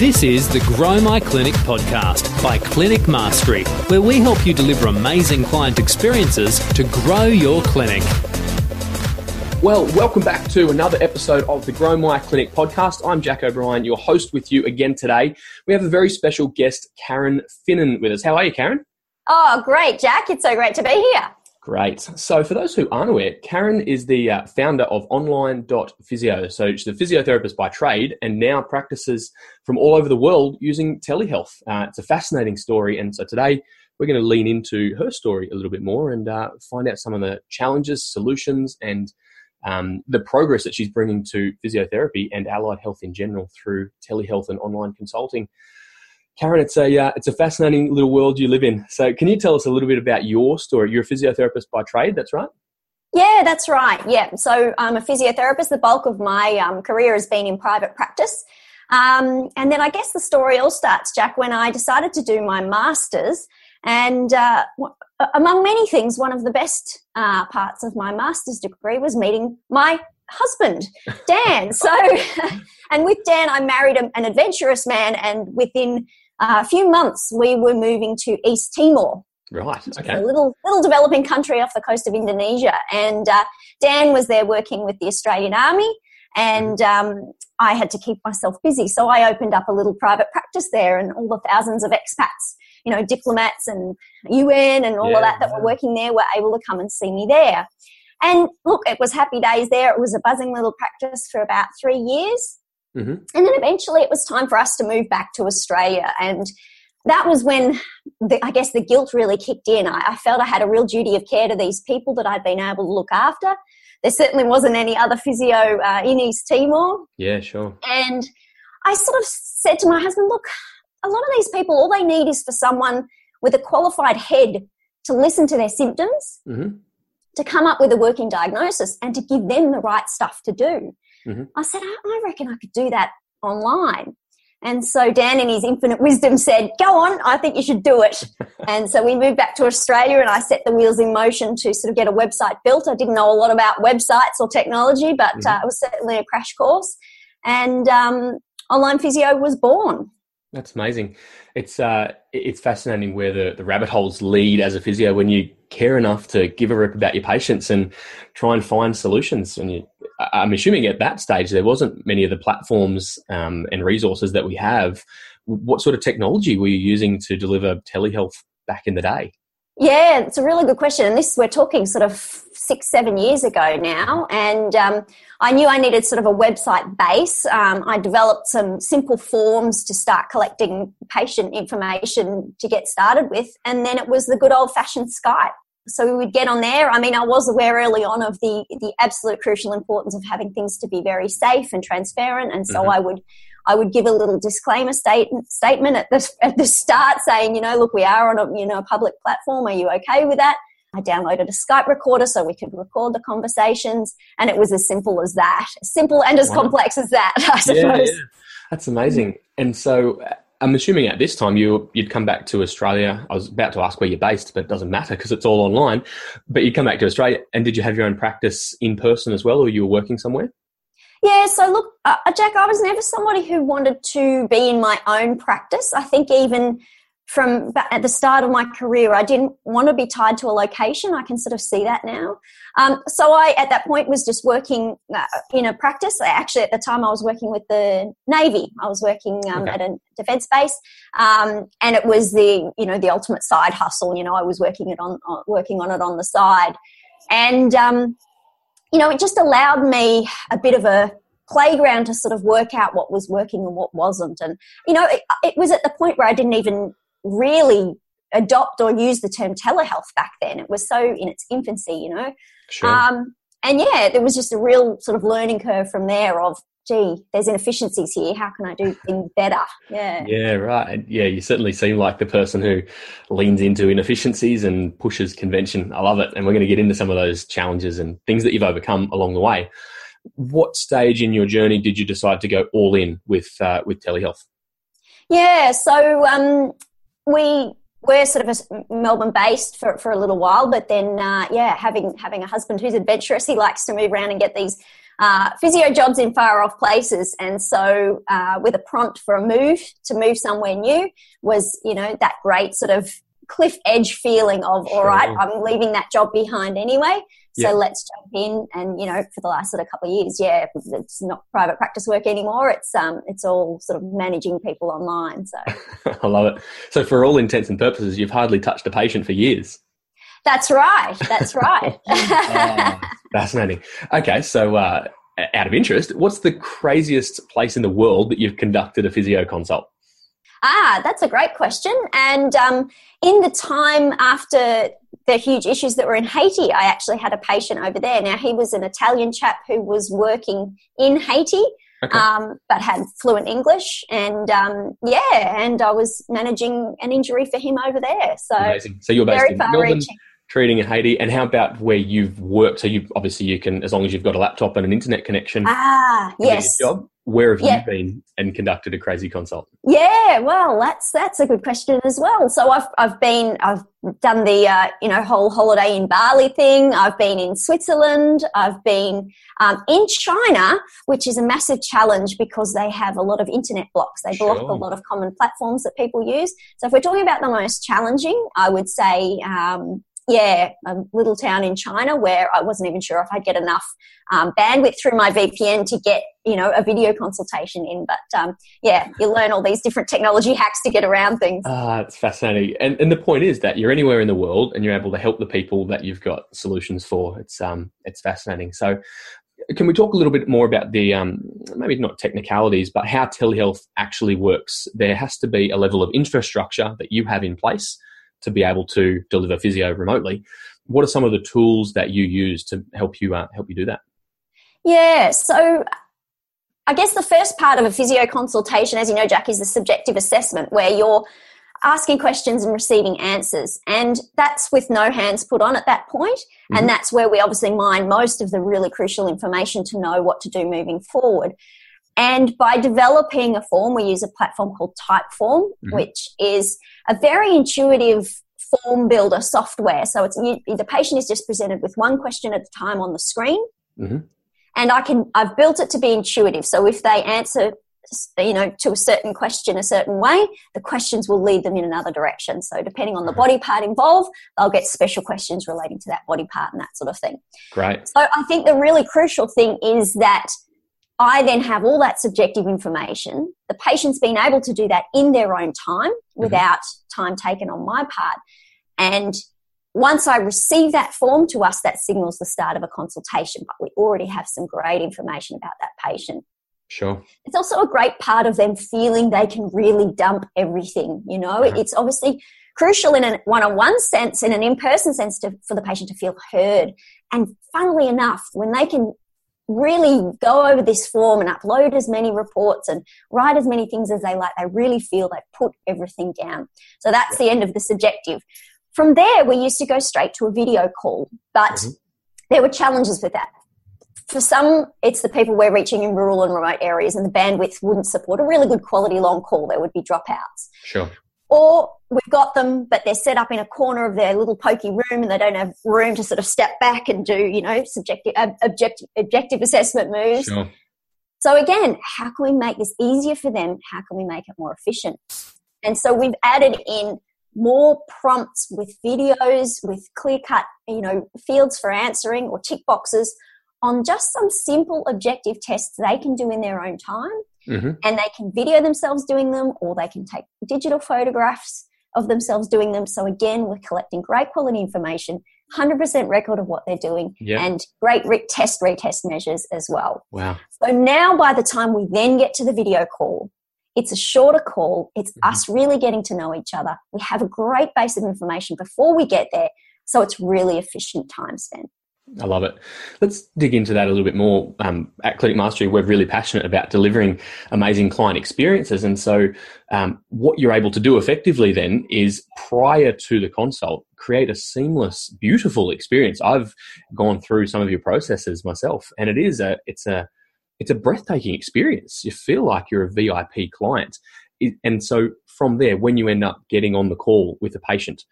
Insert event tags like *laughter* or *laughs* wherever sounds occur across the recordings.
This is the Grow My Clinic podcast by Clinic Mastery, where we help you deliver amazing client experiences to grow your clinic. Well, welcome back to another episode of the Grow My Clinic podcast. I'm Jack O'Brien, your host with you again today. We have a very special guest, Karen Finnan, with us. How are you, Karen? Oh, great, Jack. It's so great to be here. Great. So, for those who aren't aware, Karen is the uh, founder of online.physio. So, she's a physiotherapist by trade and now practices from all over the world using telehealth. Uh, it's a fascinating story. And so, today we're going to lean into her story a little bit more and uh, find out some of the challenges, solutions, and um, the progress that she's bringing to physiotherapy and allied health in general through telehealth and online consulting. Karen, it's a uh, it's a fascinating little world you live in. So, can you tell us a little bit about your story? You're a physiotherapist by trade, that's right. Yeah, that's right. Yeah, so I'm a physiotherapist. The bulk of my um, career has been in private practice. Um, and then I guess the story all starts, Jack, when I decided to do my master's. And uh, among many things, one of the best uh, parts of my master's degree was meeting my husband, Dan. *laughs* so, *laughs* and with Dan, I married an adventurous man, and within a few months, we were moving to East Timor. Right. Okay. A little little developing country off the coast of Indonesia, and uh, Dan was there working with the Australian Army, and mm-hmm. um, I had to keep myself busy. So I opened up a little private practice there, and all the thousands of expats, you know, diplomats and UN and all yeah, of that that yeah. were working there were able to come and see me there. And look, it was happy days there. It was a buzzing little practice for about three years. Mm-hmm. And then eventually it was time for us to move back to Australia. And that was when the, I guess the guilt really kicked in. I, I, felt I had a real duty of care to these people that I'd been able to look after. There certainly wasn't any other physio uh, in East Timor. Yeah, sure. And I sort of said to my husband, look, a lot of these people, all they need is for someone with a qualified head to listen to their symptoms, mm-hmm. to come up with a working diagnosis, and to give them the right stuff to do. Mm-hmm. I said, I, I reckon I could do that online. And so Dan, in his infinite wisdom, said, Go on, I think you should do it. *laughs* and so we moved back to Australia and I set the wheels in motion to sort of get a website built. I didn't know a lot about websites or technology, but mm-hmm. uh, it was certainly a crash course. And um, Online Physio was born. That's amazing. It's uh, it's fascinating where the, the rabbit holes lead as a physio when you care enough to give a rip about your patients and try and find solutions. And you, I'm assuming at that stage there wasn't many of the platforms um, and resources that we have. What sort of technology were you using to deliver telehealth back in the day? Yeah, it's a really good question. And this, we're talking sort of six, seven years ago now. And um, I knew I needed sort of a website base. Um, I developed some simple forms to start collecting patient information to get started with. And then it was the good old fashioned Skype. So we would get on there. I mean, I was aware early on of the, the absolute crucial importance of having things to be very safe and transparent. And so mm-hmm. I would I would give a little disclaimer state, statement at the, at the start saying, you know, look, we are on a, you know, a public platform. Are you okay with that? I downloaded a Skype recorder so we could record the conversations. And it was as simple as that. Simple and as wow. complex as that, *laughs* I suppose. Yeah, yeah. That's amazing. And so I'm assuming at this time you, you'd come back to Australia. I was about to ask where you're based, but it doesn't matter because it's all online. But you'd come back to Australia. And did you have your own practice in person as well, or you were working somewhere? Yeah, so look, uh, uh, Jack, I was never somebody who wanted to be in my own practice. I think even from at the start of my career, I didn't want to be tied to a location. I can sort of see that now. Um, so I, at that point, was just working uh, in a practice. Actually, at the time, I was working with the Navy. I was working um, okay. at a defence base, um, and it was the you know the ultimate side hustle. You know, I was working it on, on working on it on the side, and um, you know, it just allowed me a bit of a playground to sort of work out what was working and what wasn't. And, you know, it, it, was at the point where I didn't even really adopt or use the term telehealth back then. It was so in its infancy, you know. Sure. Um, and yeah, there was just a real sort of learning curve from there of gee, there's inefficiencies here. How can I do *laughs* things better? Yeah. Yeah, right. Yeah, you certainly seem like the person who leans into inefficiencies and pushes convention. I love it. And we're going to get into some of those challenges and things that you've overcome along the way. What stage in your journey did you decide to go all in with uh, with telehealth? Yeah, so um, we we're sort of a Melbourne based for, for a little while, but then uh, yeah, having having a husband who's adventurous, he likes to move around and get these uh, physio jobs in far off places. And so, uh, with a prompt for a move to move somewhere new was, you know, that great sort of cliff edge feeling of, all right, Sure. I'm leaving that job behind anyway. So Yeah. let's jump in. And, you know, for the last sort of couple of years, yeah, it's not private practice work anymore. It's, um, it's all sort of managing people online. So *laughs* I love it. So, for all intents and purposes, you've hardly touched a patient for years. that's right. That's right. *laughs* Ah, fascinating. Okay, so uh, out of interest, what's the craziest place in the world that you've conducted a physio consult? Ah, that's a great question. And um, in the time after the huge issues that were in Haiti, I actually had a patient over there. Now, he was an Italian chap who was working in Haiti, Okay. um, but had fluent English. And um, yeah, and I was managing an injury for him over there. So Amazing. So you're based very in far Melbourne, reaching. Treating in Haiti, and how about where you've worked? So you obviously you can, as long as you've got a laptop and an internet connection, Ah, yes. job. Where have Yeah. you been and conducted a crazy consult? Yeah, well, that's that's a good question as well. So I've I've been I've done the uh, you know whole holiday in Bali thing. I've been in Switzerland. I've been um, in China, which is a massive challenge because they have a lot of internet blocks. They block Sure. a lot of common platforms that people use. So if we're talking about the most challenging, I would say. Um, yeah, a little town in China where I wasn't even sure if I'd get enough um, bandwidth through my VPN to get, you know, a video consultation in. But um, yeah, you learn all these different technology hacks to get around things. Ah, it's fascinating. And and the point is that you're anywhere in the world and you're able to help the people that you've got solutions for. It's um it's fascinating. So can we talk a little bit more about the um, maybe not technicalities, but how telehealth actually works? There has to be a level of infrastructure that you have in place to be able to deliver physio remotely. What are some of the tools that you use to help you uh, help you do that? Yeah, so I guess the first part of a physio consultation, as you know, Jack, is the subjective assessment where you're asking questions and receiving answers. And that's with no hands put on at that point. Mhm. And that's where we obviously mine most of the really crucial information to know what to do moving forward. And by developing a form, we use a platform called Typeform, Mhm. which is a very intuitive form builder software. So it's you, the patient is just presented with one question at a time on the screen Mhm. and I can I've built it to be intuitive. So if they answer you know to a certain question a certain way, the questions will lead them in another direction. So depending on the body part involved, they'll get special questions relating to that body part and that sort of thing. Great. So I think the really crucial thing is that I then have all that subjective information. The patient's been able to do that in their own time without time taken on my part. And once I receive that form to us, that signals the start of a consultation, but we already have some great information about that patient. Sure. It's also a great part of them feeling they can really dump everything. You know, Uh-huh. it's obviously crucial in a one-on-one sense, in an in-person sense, to, for the patient to feel heard. And funnily enough, when they can really go over this form and upload as many reports and write as many things as they like, they really feel they've put everything down. So that's the end of the subjective. From there, we used to go straight to a video call, but Mhm. there were challenges with that. For some, it's the people we're reaching in rural and remote areas, and the bandwidth wouldn't support a really good quality long call. There would be dropouts. Sure. Or we've got them, but they're set up in a corner of their little pokey room and they don't have room to sort of step back and do, you know, subjective, objective, objective assessment moves. Sure. So again, how can we make this easier for them? How can we make it more efficient? And so we've added in more prompts with videos, with clear cut, you know, fields for answering or tick boxes on just some simple objective tests they can do in their own time. Hmm And they can video themselves doing them or they can take digital photographs of themselves doing them. So again, we're collecting great quality information, 100% record of what they're doing Yeah. and great re- test retest measures as well. Wow. So now, by the time we then get to the video call, it's a shorter call. It's Mhm. us really getting to know each other. We have a great base of information before we get there. So it's really efficient time spent. I love it. Let's dig into that a little bit more. Um, at Clinic Mastery, we're really passionate about delivering amazing client experiences. And so, um, what you're able to do effectively then is prior to the consult, create a seamless, beautiful experience. I've gone through some of your processes myself, and it is a, it's a, it's a breathtaking experience. You feel like you're a VIP client. And so, from there, when you end up getting on the call with a patient,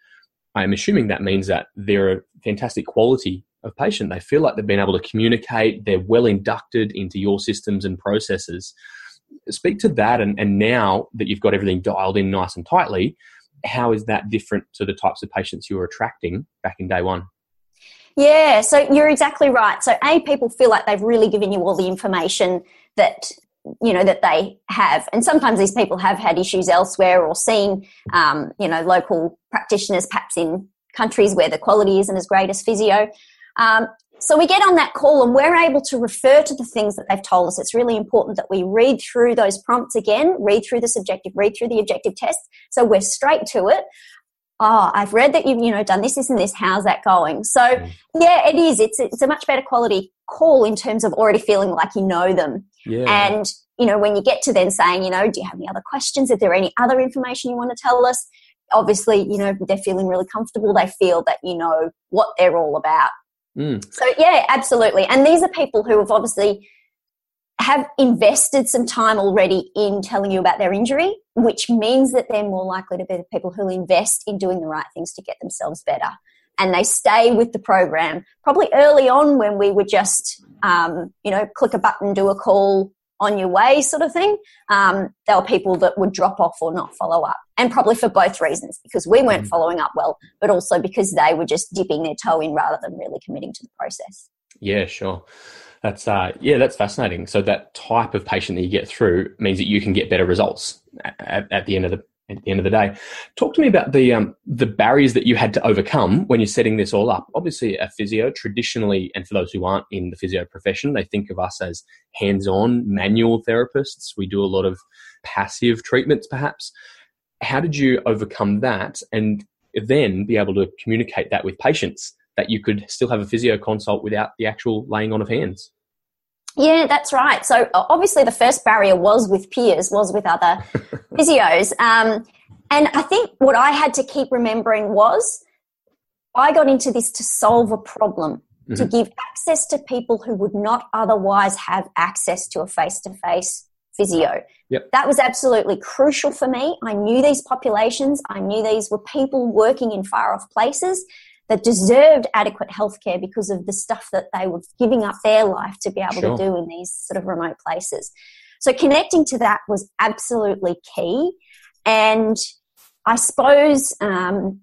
I'm assuming that means that they're a fantastic quality of patient. They feel like they've been able to communicate, they're well inducted into your systems and processes. Speak to that, and, and now that you've got everything dialed in nice and tightly, how is that different to the types of patients you were attracting back in day one? Yeah, so you're exactly right. So, A, people feel like they've really given you all the information that you know that they have and sometimes these people have had issues elsewhere or seen um, you know local practitioners perhaps in countries where the quality isn't as great as physio um, so we get on that call and we're able to refer to the things that they've told us. It's really important that we read through those prompts again, read through the subjective, read through the objective test. So we're straight to it. Oh, I've read that you've, you know, done this, this and this. How's that going? So mm. yeah, it is. It's, it's a much better quality call in terms of already feeling like you know them. Yeah. And, you know, when you get to then saying, you know, do you have any other questions? Is there any other information you want to tell us? Obviously, you know, they're feeling really comfortable. They feel that you know what they're all about. Mm. So yeah, absolutely. And these are people who have obviously have invested some time already in telling you about their injury, which means that they're more likely to be the people who invest in doing the right things to get themselves better. And they stay with the program. Probably early on when we would just, um, you know, click a button, do a call, on your way sort of thing. Um, there were people that would drop off or not follow up. And probably for both reasons, because we weren't mm. following up well, but also because they were just dipping their toe in rather than really committing to the process. Yeah, sure. That's uh, yeah, that's fascinating. So that type of patient that you get through means that you can get better results at, at the end of the at the end of the day. Talk to me about the um, the barriers that you had to overcome when you're setting this all up. Obviously, a physio traditionally, and for those who aren't in the physio profession, they think of us as hands-on manual therapists. We do a lot of passive treatments, perhaps. How did you overcome that, and then be able to communicate that with patients that you could still have a physio consult without the actual laying on of hands? Yeah, that's right. So obviously, the first barrier was with peers, was with other *laughs* physios. Um, and I think what I had to keep remembering was I got into this to solve a problem, mm-hmm. to give access to people who would not otherwise have access to a face to face physio. Yep. That was absolutely crucial for me. I knew these populations, I knew these were people working in far off places that deserved adequate healthcare because of the stuff that they were giving up their life to be able sure. to do in these sort of remote places. So connecting to that was absolutely key. And I suppose um,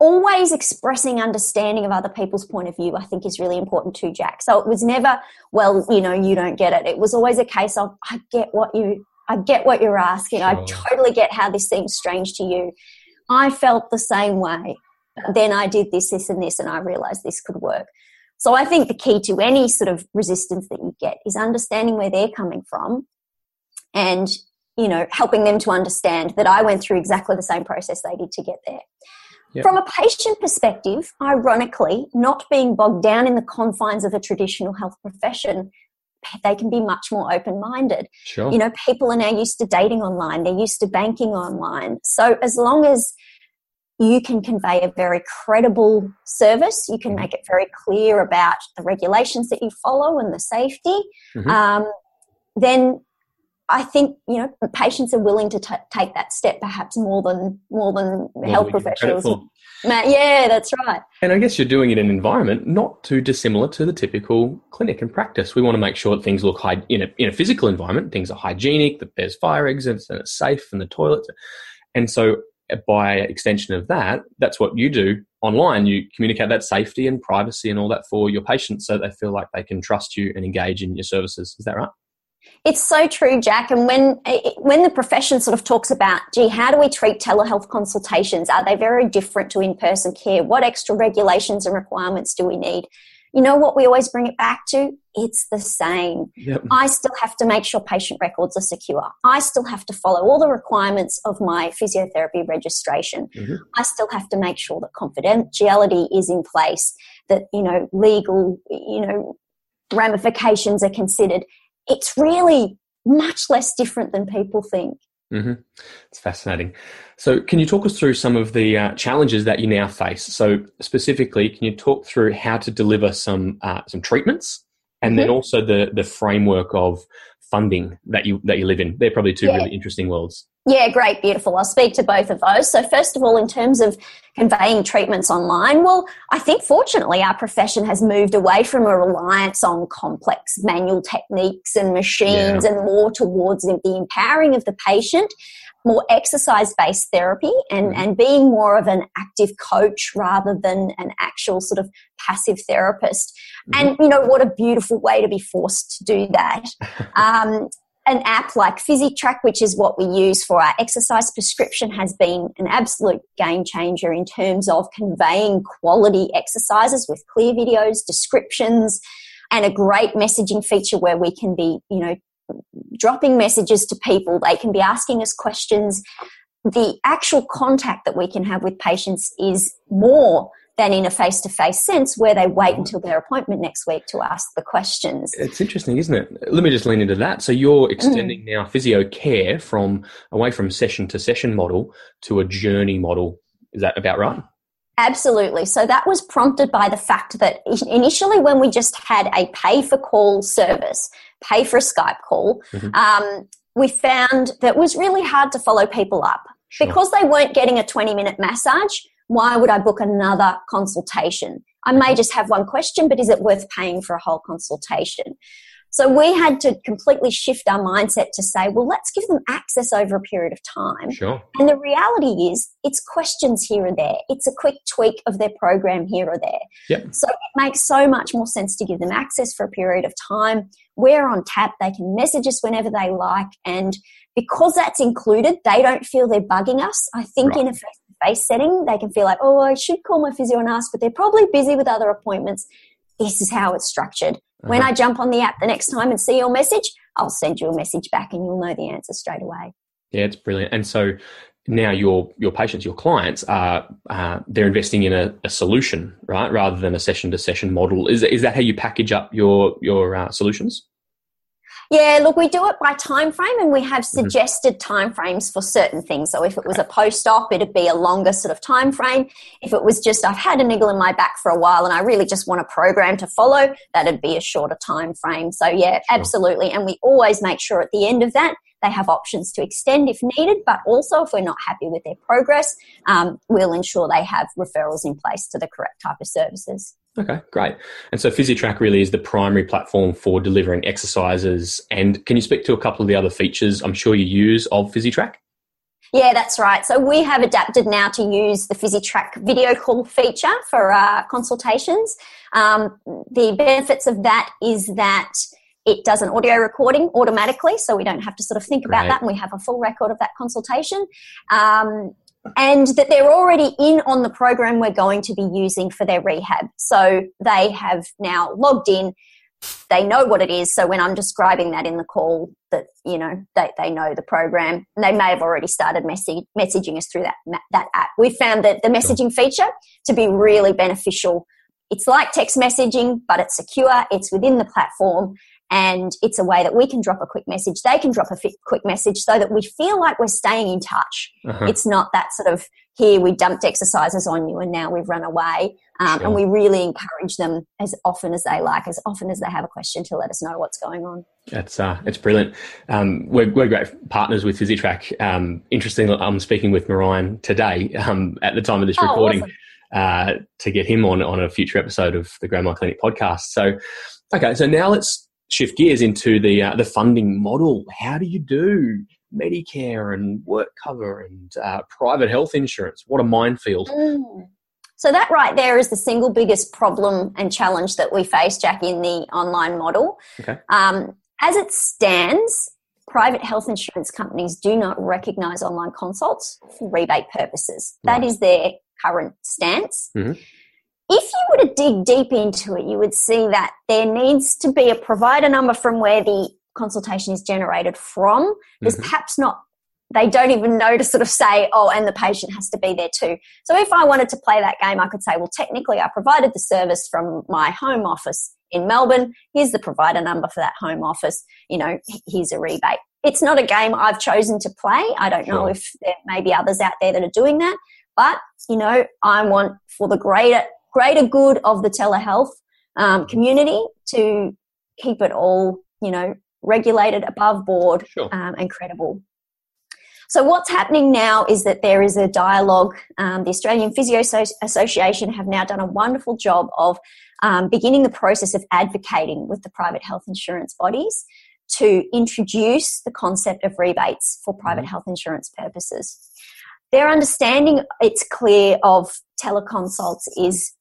always expressing understanding of other people's point of view, I think is really important too, Jack. So it was never, well, you know, you don't get it. It was always a case of, I get what you, I get what you're asking. Sure. I totally get how this seems strange to you. I felt the same way then I did this, this, and this, and I realized this could work. So I think the key to any sort of resistance that you get is understanding where they're coming from and, you know, helping them to understand that I went through exactly the same process they did to get there. Yep. From a patient perspective, ironically, not being bogged down in the confines of a traditional health profession, they can be much more open minded. Sure. You know, people are now used to dating online, they're used to banking online. So as long as you can convey a very credible service. You can mm-hmm. make it very clear about the regulations that you follow and the safety. Mm-hmm. Um, then I think you know patients are willing to t- take that step, perhaps more than more than more health professionals. Yeah, that's right. And I guess you're doing it in an environment not too dissimilar to the typical clinic and practice. We want to make sure that things look high in a in a physical environment. Things are hygienic, that there's fire exits, and it's safe, and the toilets. And so by extension of that, that's what you do online. You communicate that safety and privacy and all that for your patients so they feel like they can trust you and engage in your services. Is that right? It's so true, Jack. And when eh, eh, when the profession sort of talks about, gee, how do we treat telehealth consultations? Are they very different to in person care? What extra regulations and requirements do we need? You know what we always bring it back to? It's the same. Yep. I still have to make sure patient records are secure. I still have to follow all the requirements of my physiotherapy registration. Mm-hmm. I still have to make sure that confidentiality is in place, that, you know, legal, you know, ramifications are considered. It's really much less different than people think. Mm-hmm. It's fascinating. So, can you talk us through some of the uh, challenges that you now face? So, specifically, can you talk through how to deliver some uh, some treatments, and mm-hmm. then also the the framework of funding that you that you live in? They're probably two yeah. really interesting worlds. Yeah, great, beautiful. I'll speak to both of those. So, first of all, in terms of conveying treatments online, well, I think fortunately our profession has moved away from a reliance on complex manual techniques and machines yeah. and more towards the empowering of the patient, more exercise based therapy, and, mm. and being more of an active coach rather than an actual sort of passive therapist. Mm. And, you know, what a beautiful way to be forced to do that. Um, *laughs* an app like PhysiTrack, which is what we use for our exercise prescription, has been an absolute game changer in terms of conveying quality exercises with clear videos, descriptions, and a great messaging feature where we can be, you know, dropping messages to people. They can be asking us questions. The actual contact that we can have with patients is more than in a face to face sense where they wait until their appointment next week to ask the questions. It's interesting, isn't it? Let me just lean into that. So you're extending mm. now physio care from away from session to session model to a journey model. Is that about right? Absolutely. So that was prompted by the fact that initially, when we just had a pay for call service, pay for a Skype call, mm-hmm. um, we found that was really hard to follow people up sure. because they weren't getting a 20 minute massage why would I book another consultation? I may just have one question, but is it worth paying for a whole consultation? So we had to completely shift our mindset to say, well, let's give them access over a period of time. Sure. And the reality is, it's questions here or there. It's a quick tweak of their program here or there. Yep. So it makes so much more sense to give them access for a period of time. We're on tap. They can message us whenever they like. And because that's included, they don't feel they're bugging us. I think right. in a face setting, they can feel like, oh, I should call my physio and ask, but they're probably busy with other appointments. This is how it's structured. Uh-huh. When I jump on the app the next time and see your message, I'll send you a message back and you'll know the answer straight away. Yeah, it's brilliant. And so now your your patients, your clients are uh, they're investing in a, a, solution, right, rather than a session to session model. Is is that how you package up your your uh, solutions? Yeah, look, we do it by time frame and we have mm-hmm. suggested time frames for certain things. So if it was a post-op, it'd be a longer sort of time frame. If it was just I've had a niggle in my back for a while and I really just want a program to follow, that'd be a shorter time frame. So yeah, absolutely. And we always make sure at the end of that they have options to extend if needed, but also if we're not happy with their progress, um, we'll ensure they have referrals in place to the correct type of services. Okay, great. And so PhysiTrack really is the primary platform for delivering exercises. And can you speak to a couple of the other features I'm sure you use of PhysiTrack? Yeah, that's right. So we have adapted now to use the PhysiTrack video call feature for uh, consultations. Um, the benefits of that is that it does an audio recording automatically, so we don't have to sort of think about right. that, and we have a full record of that consultation. Um, and that they're already in on the program we're going to be using for their rehab. So they have now logged in. They know what it is. So when I'm describing that in the call, that you know they, they know the program, and they may have already started message, messaging us through that that app. We found that the messaging feature to be really beneficial. It's like text messaging, but it's secure. It's within the platform, and it's a way that we can drop a quick message they can drop a quick message so that we feel like we're staying in touch uh-huh. it's not that sort of here we dumped exercises on you and now we've run away um, sure. and we really encourage them as often as they like as often as they have a question to let us know what's going on that's uh, it's brilliant. Um, we're, we're great partners with PhysiTrack. Um, interestingly, I'm speaking with Marion today um, at the time of this oh, recording awesome. uh, to get him on on a future episode of the Grow My Clinic podcast. So, okay, so now let's shift gears into the uh, the funding model. How do you do Medicare and work cover and uh, private health insurance? What a minefield! Mm. So that right there is the single biggest problem and challenge that we face, Jack, in the online model. Okay. Um, as it stands, private health insurance companies do not recognise online consults for rebate purposes. Right. That is their current stance. Mm-hmm. If you were to dig deep into it, you would see that there needs to be a provider number from where the consultation is generated from. There's mm-hmm. perhaps not, they don't even know to sort of say, oh, and the patient has to be there too. So if I wanted to play that game, I could say, well, technically, I provided the service from my home office in Melbourne. Here's the provider number for that home office. You know, here's a rebate. It's not a game I've chosen to play. I don't know if there may be others out there that are doing that. But, you know, I want for the greater greater good of the telehealth um, community to keep it all, you know, regulated above board sure. um, and credible. So what's happening now is that there is a dialogue. Um, the Australian Physio Association have now done a wonderful job of um, beginning the process of advocating with the private health insurance bodies to introduce the concept of rebates for private mm-hmm. health insurance purposes. Their understanding, it's clear, of teleconsults is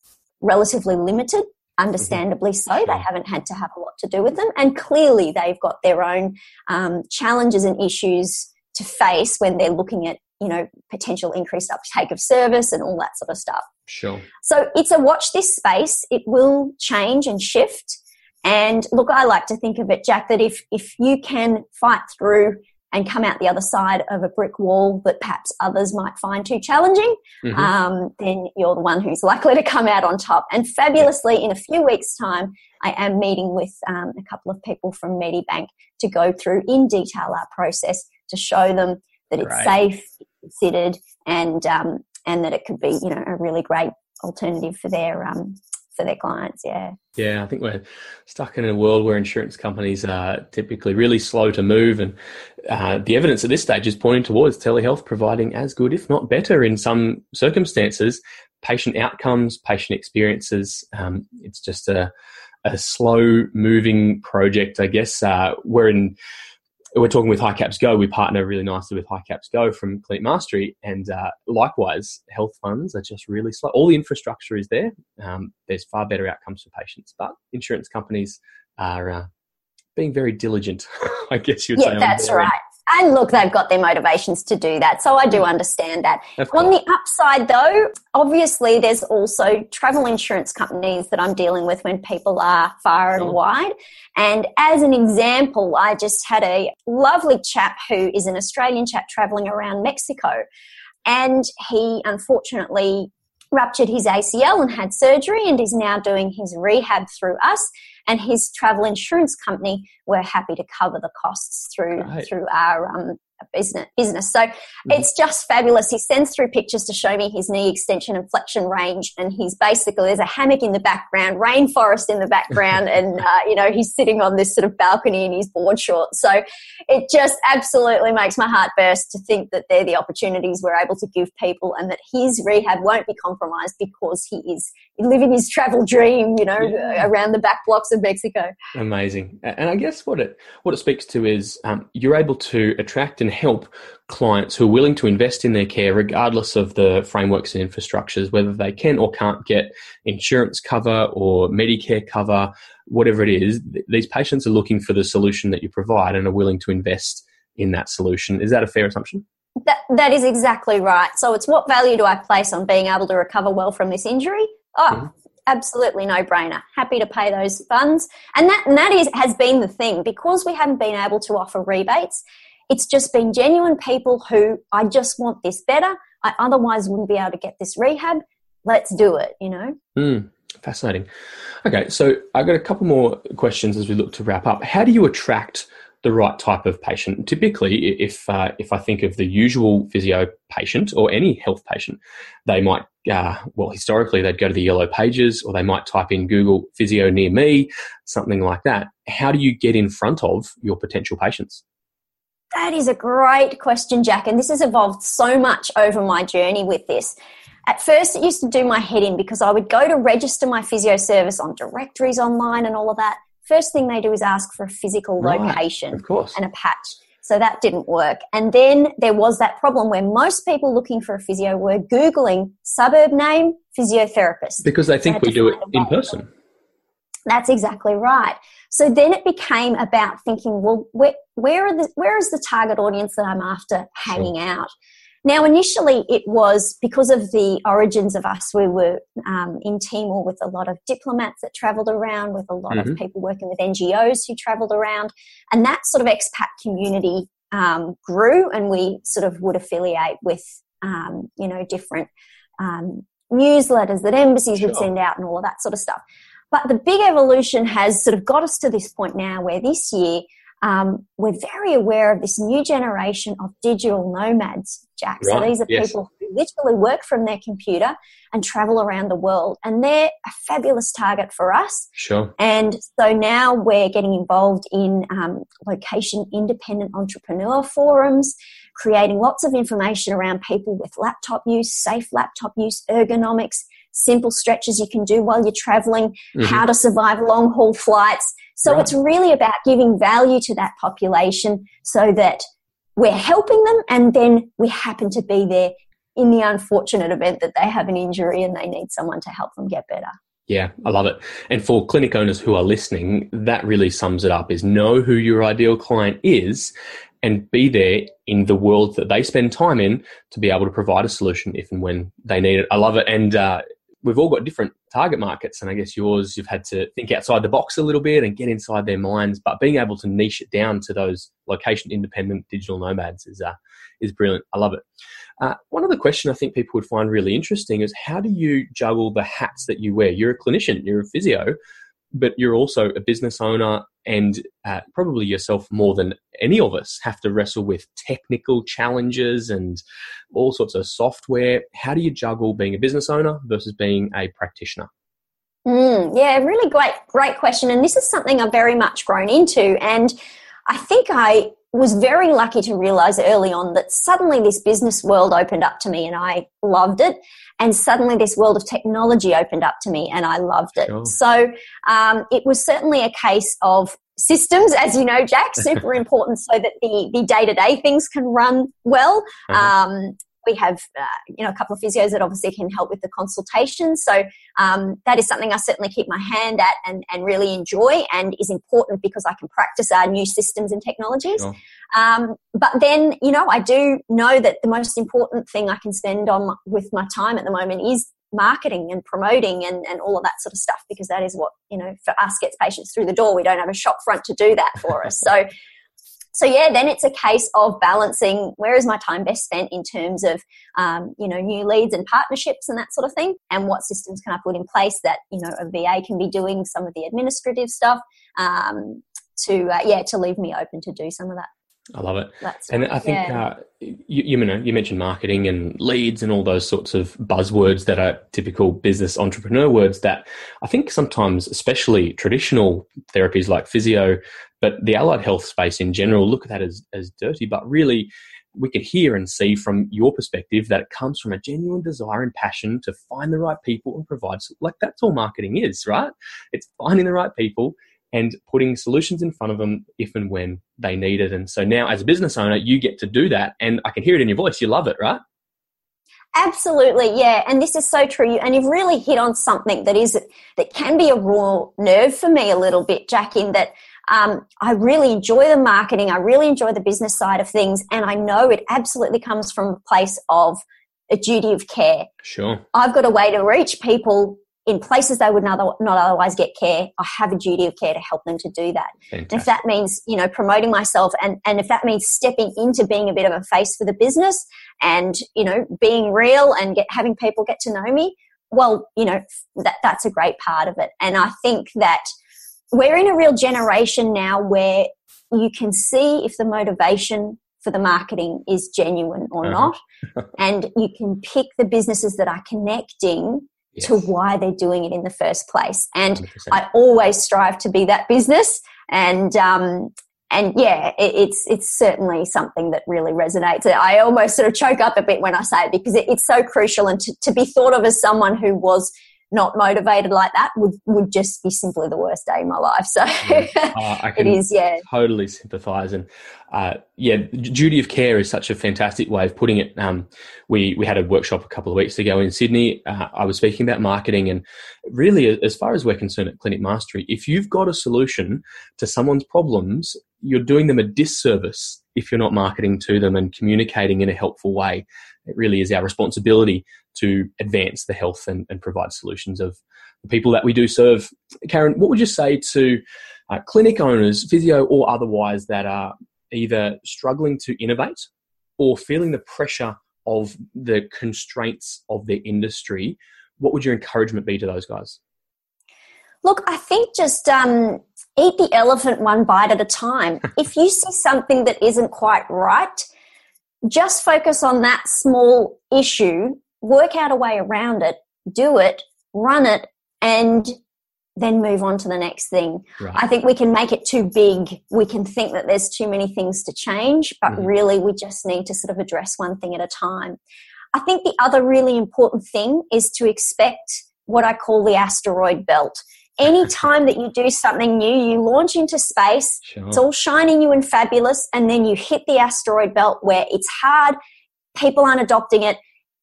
relatively limited, understandably so. They haven't had to have a lot to do with them. And clearly, they've got their own um, challenges and issues to face when they're looking at you know potential increased uptake of service and all that sort of stuff. Sure. So it's a watch this space. It will change and shift. And look i like to think of it jack that if if you can fight through and come out the other side of a brick wall that perhaps others might find too challenging, mm-hmm. um, then you're the one who's likely to come out on top. And fabulously, in a few weeks' time, I am meeting with um, a couple of people from Medibank to go through in detail our process to show them that it's safe, considered, and um, and that it could be you know a really great alternative for their um, for their clients. Yeah. Yeah, I think we're stuck in a world where insurance companies are typically really slow to move, and uh, the evidence at this stage is pointing towards telehealth providing as good, if not better, in some circumstances, patient outcomes, patient experiences. Um, it's just a, a slow moving project, I guess. Uh, we're in we're talking with HiCaps Go. We partner really nicely with HiCaps Go from Clinic Mastery, and uh, likewise, health funds are just really slow. All the infrastructure is there. Um, there's far better outcomes for patients, but insurance companies are uh, being very diligent. *laughs* I guess you'd yeah, say. that's right. And look, they've got their motivations to do that. So I do mm. understand that. On the upside, though, obviously there's also travel insurance companies that I'm dealing with when people are far and wide. And as an example, I just had a lovely chap who is an Australian chap traveling around Mexico. And he unfortunately ruptured his ACL and had surgery and is now doing his rehab through us and his travel insurance company were happy to cover the costs through right. through our um, business. business. So mm-hmm. it's just fabulous. He sends through pictures to show me his knee extension and flexion range, and he's basically there's a hammock in the background, rainforest in the background, *laughs* and uh, you know he's sitting on this sort of balcony in his board shorts. So it just absolutely makes my heart burst to think that they're the opportunities we're able to give people, and that his rehab won't be compromised because he is living his travel dream, you know, yeah. around the back blocks of Mexico. Amazing, and I guess what it what it speaks to is um, you're able to attract and help clients who are willing to invest in their care, regardless of the frameworks and infrastructures, whether they can or can't get insurance cover or Medicare cover, whatever it is. These patients are looking for the solution that you provide and are willing to invest in that solution. Is that a fair assumption? That, that is exactly right. So it's what value do I place on being able to recover well from this injury? Oh, mm-hmm absolutely no brainer. Happy to pay those funds. And that, and that is, has been the thing because we haven't been able to offer rebates. It's just been genuine people who I just want this better. I otherwise wouldn't be able to get this rehab. Let's do it, you know? Mm, fascinating. Okay, so I've got a couple more questions as we look to wrap up. How do you attract the right type of patient. Typically, if uh, if I think of the usual physio patient or any health patient, they might uh, well historically they'd go to the yellow pages or they might type in Google physio near me, something like that. How do you get in front of your potential patients? That is a great question, Jack, and this has evolved so much over my journey with this. At first, it used to do my head in because I would go to register my physio service on directories online and all of that first thing they do is ask for a physical right, location and a patch. So that didn't work. And then there was that problem where most people looking for a physio were Googling suburb name physiotherapist. Because they think we do it in person. That's exactly right. So then it became about thinking, well, where, where, are the, where is the target audience that I'm after hanging sure. out? Now, initially, it was because of the origins of us. We were um, in Timor with a lot of diplomats that travelled around, with a lot mm-hmm. of people working with NGOs who travelled around, and that sort of expat community um, grew, and we sort of would affiliate with, um, you know, different um, newsletters that embassies sure. would send out, and all of that sort of stuff. But the big evolution has sort of got us to this point now, where this year um, we're very aware of this new generation of digital nomads, Jack. Right. So these are yes. people who literally work from their computer and travel around the world. And they're a fabulous target for us. Sure. And so now we're getting involved in um, location independent entrepreneur forums, creating lots of information around people with laptop use, safe laptop use, ergonomics, simple stretches you can do while you're traveling, mm-hmm. how to survive long haul flights. So right. it's really about giving value to that population so that we're helping them and then we happen to be there in the unfortunate event that they have an injury and they need someone to help them get better. Yeah, I love it. And for clinic owners who are listening, that really sums it up is know who your ideal client is and be there in the world that they spend time in to be able to provide a solution if and when they need it. I love it. And uh, we've all got different target markets and i guess yours you've had to think outside the box a little bit and get inside their minds but being able to niche it down to those location independent digital nomads is uh, is brilliant. I love it. Uh, one other question i think people would find really interesting is how do you juggle the hats that you wear? You're a clinician you're a physio but you're also a business owner and uh, probably yourself more than any of us have to wrestle with technical challenges and all sorts of software. How do you juggle being a business owner versus being a practitioner? Mm, yeah, really great, great question. And this is something I've very much grown into. And I think I was very lucky to realize early on that suddenly this business world opened up to me and I loved it. And suddenly this world of technology opened up to me and I loved it. Sure. So um, it was certainly a case of systems, as you know, Jack, *laughs* super important so that the, the day-to-day things can run well. Uh-huh. Um, we have uh, you know a couple of physios that obviously can help with the consultation. So um, that is something i certainly keep my hand at and, and really enjoy and is important because i can practice our new systems and technologies. Sure. um, but then you know i do know that the most important thing i can spend on with my time at the moment is marketing and promoting and, and all of that sort of stuff because that is what you know for us gets patients through the door. We don't have a shop front to do that for us. *laughs* So so yeah then it's a case of balancing where is my time best spent in terms of um, you know new leads and partnerships and that sort of thing and what systems can i put in place that you know a va can be doing some of the administrative stuff um, to uh, yeah to leave me open to do some of that I love it. That's and. I think yeah. uh, you, you, know, you mentioned marketing and leads and all those sorts of buzzwords that are typical business entrepreneur words that I think sometimes, especially traditional therapies like physio, but the allied health space in general, look at that as, as dirty. But really, we could hear and see from your perspective that it comes from a genuine desire and passion to find the right people and provide like that's all marketing is right it's finding the right people and putting solutions in front of them if and when they need it. And so now, as a business owner, you get to do that. And I can hear it in your voice. You love it, right? Absolutely, yeah, and this is so true. And you've really hit on something that is that can be a raw nerve for me a little bit, Jack. In that um, I really enjoy the marketing, I really enjoy the business side of things, and I know it absolutely comes from a place of a duty of care. Sure, I've got a way to reach people in places they would not, not otherwise get care, I have a duty of care to help them to do that. if that means, you know, promoting myself and, and if that means stepping into being a bit of a face for the business and, you know, being real and get, having people get to know me, well, you know, that, that's a great part of it. And I think that we're in a real generation now where you can see if the motivation for the marketing is genuine or uh-huh. not. *laughs* and you can pick the businesses that are connecting yes. to why they're doing it in the first place. And 100%. I always strive to be that business. And um, and yeah, it, it's it's certainly something that really resonates. I almost sort of choke up a bit when I say it because it, it's so crucial, and to, to be thought of as someone who was not motivated like that would would just be simply the worst day in my life. So yeah. *laughs* uh, it is, yeah. Totally sympathise, and uh, yeah, duty of care is such a fantastic way of putting it. Um, we we had a workshop a couple of weeks ago in Sydney. Uh, I was speaking about marketing, and really, as far as we're concerned at Clinic Mastery, if you've got a solution to someone's problems, you're doing them a disservice if you're not marketing to them and communicating in a helpful way. It really is our responsibility to advance the health and, and provide solutions of the people that we do serve. Karen, what would you say to uh, clinic owners, physio or otherwise, that are either struggling to innovate or feeling the pressure of the constraints of their industry? What would your encouragement be to those guys? Look, I think just um, eat the elephant one bite at a time. *laughs* if you see something that isn't quite right, just focus on that small issue, work out a way around it, do it, run it, and then move on to the next thing. Right. I think we can make it too big. We can think that there's too many things to change, but mm-hmm. really we just need to sort of address one thing at a time. I think the other really important thing is to expect what I call the asteroid belt. Anytime that you do something new, you launch into space, sure. it's all shiny new and fabulous, and then you hit the asteroid belt where it's hard, people aren't adopting it,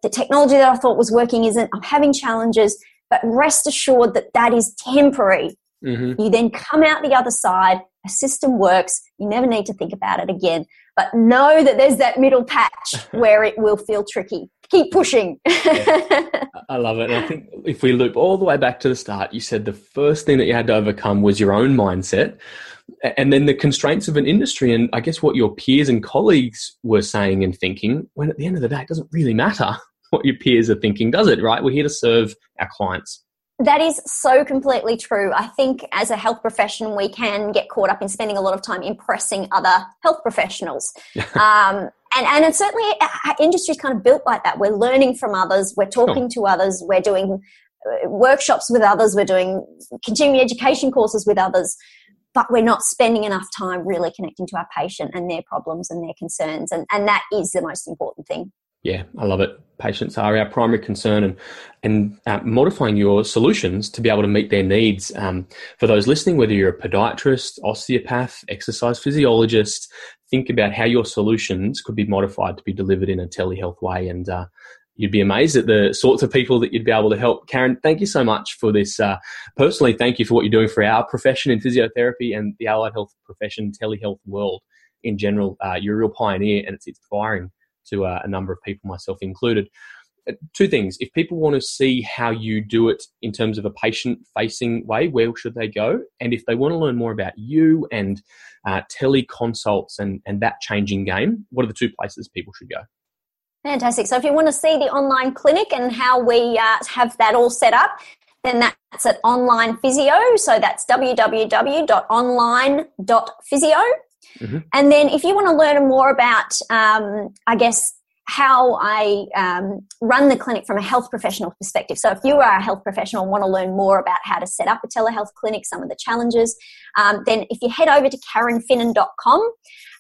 the technology that I thought was working isn't, I'm having challenges, but rest assured that that is temporary. Mm-hmm. You then come out the other side, a system works, you never need to think about it again. But know that there's that middle patch *laughs* where it will feel tricky. Keep pushing. *laughs* yeah. I love it. And I think if we loop all the way back to the start, you said the first thing that you had to overcome was your own mindset and then the constraints of an industry and I guess what your peers and colleagues were saying and thinking when at the end of the day it doesn't really matter *laughs* what your peers are thinking, does it? Right? We're here to serve our clients. That is so completely true. I think as a health profession, we can get caught up in spending a lot of time impressing other health professionals. *laughs* um, and, and it's certainly our industry is kind of built like that. We're learning from others, we're talking sure. to others, we're doing uh, workshops with others, we're doing continuing education courses with others, but we're not spending enough time really connecting to our patient and their problems and their concerns. And, and that is the most important thing. Yeah, I love it. Patients are our primary concern, and and uh, modifying your solutions to be able to meet their needs. Um, for those listening, whether you're a podiatrist, osteopath, exercise physiologist, think about how your solutions could be modified to be delivered in a telehealth way, and uh, you'd be amazed at the sorts of people that you'd be able to help. Karen, thank you so much for this. Uh, personally, thank you for what you're doing for our profession in physiotherapy and the allied health profession, telehealth world in general. Uh, you're a real pioneer, and it's inspiring to uh, a number of people, myself included. Uh, two things. If people want to see how you do it in terms of a patient facing way, where should they go? And if they want to learn more about you and uh, teleconsults and, and that changing game, what are the two places people should go? Fantastic. So if you want to see the online clinic and how we uh, have that all set up, then that's at online physio. So that's www.online.physio. Mm-hmm. And then if you want to learn more about, um, I guess, how I um, run the clinic from a health professional perspective. So, if you are a health professional and want to learn more about how to set up a telehealth clinic, some of the challenges, um, then if you head over to karenfinnan.com,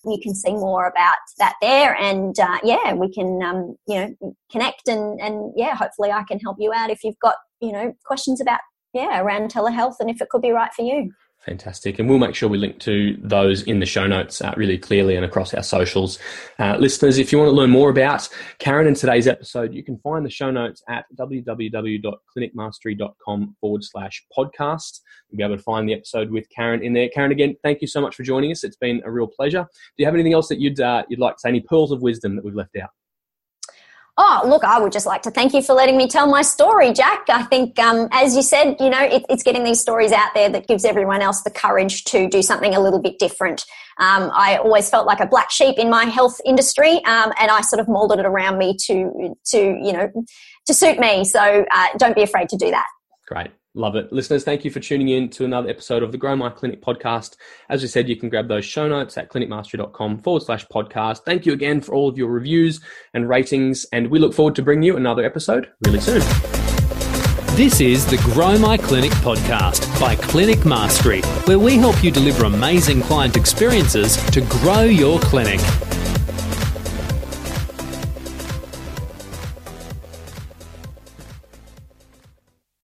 you can see more about that there. And uh, yeah, we can um, you know connect and and yeah, hopefully I can help you out if you've got you know questions about yeah around telehealth and if it could be right for you. Fantastic. And we'll make sure we link to those in the show notes uh, really clearly and across our socials. Uh, listeners, if you want to learn more about Karen in today's episode, you can find the show notes at www.clinicmastery.com forward slash podcast. You'll be able to find the episode with Karen in there. Karen, again, thank you so much for joining us. It's been a real pleasure. Do you have anything else that you'd, uh, you'd like to say, any pearls of wisdom that we've left out? Oh, look, I would just like to thank you for letting me tell my story, Jack. I think, um, as you said, you know, it, it's getting these stories out there that gives everyone else the courage to do something a little bit different. Um, I always felt like a black sheep in my health industry, um, and I sort of molded it around me to, to you know, to suit me. So uh, don't be afraid to do that. Great. Love it. Listeners, thank you for tuning in to another episode of the Grow My Clinic podcast. As we said, you can grab those show notes at clinicmastery.com forward slash podcast. Thank you again for all of your reviews and ratings, and we look forward to bringing you another episode really soon. This is the Grow My Clinic podcast by Clinic Mastery, where we help you deliver amazing client experiences to grow your clinic.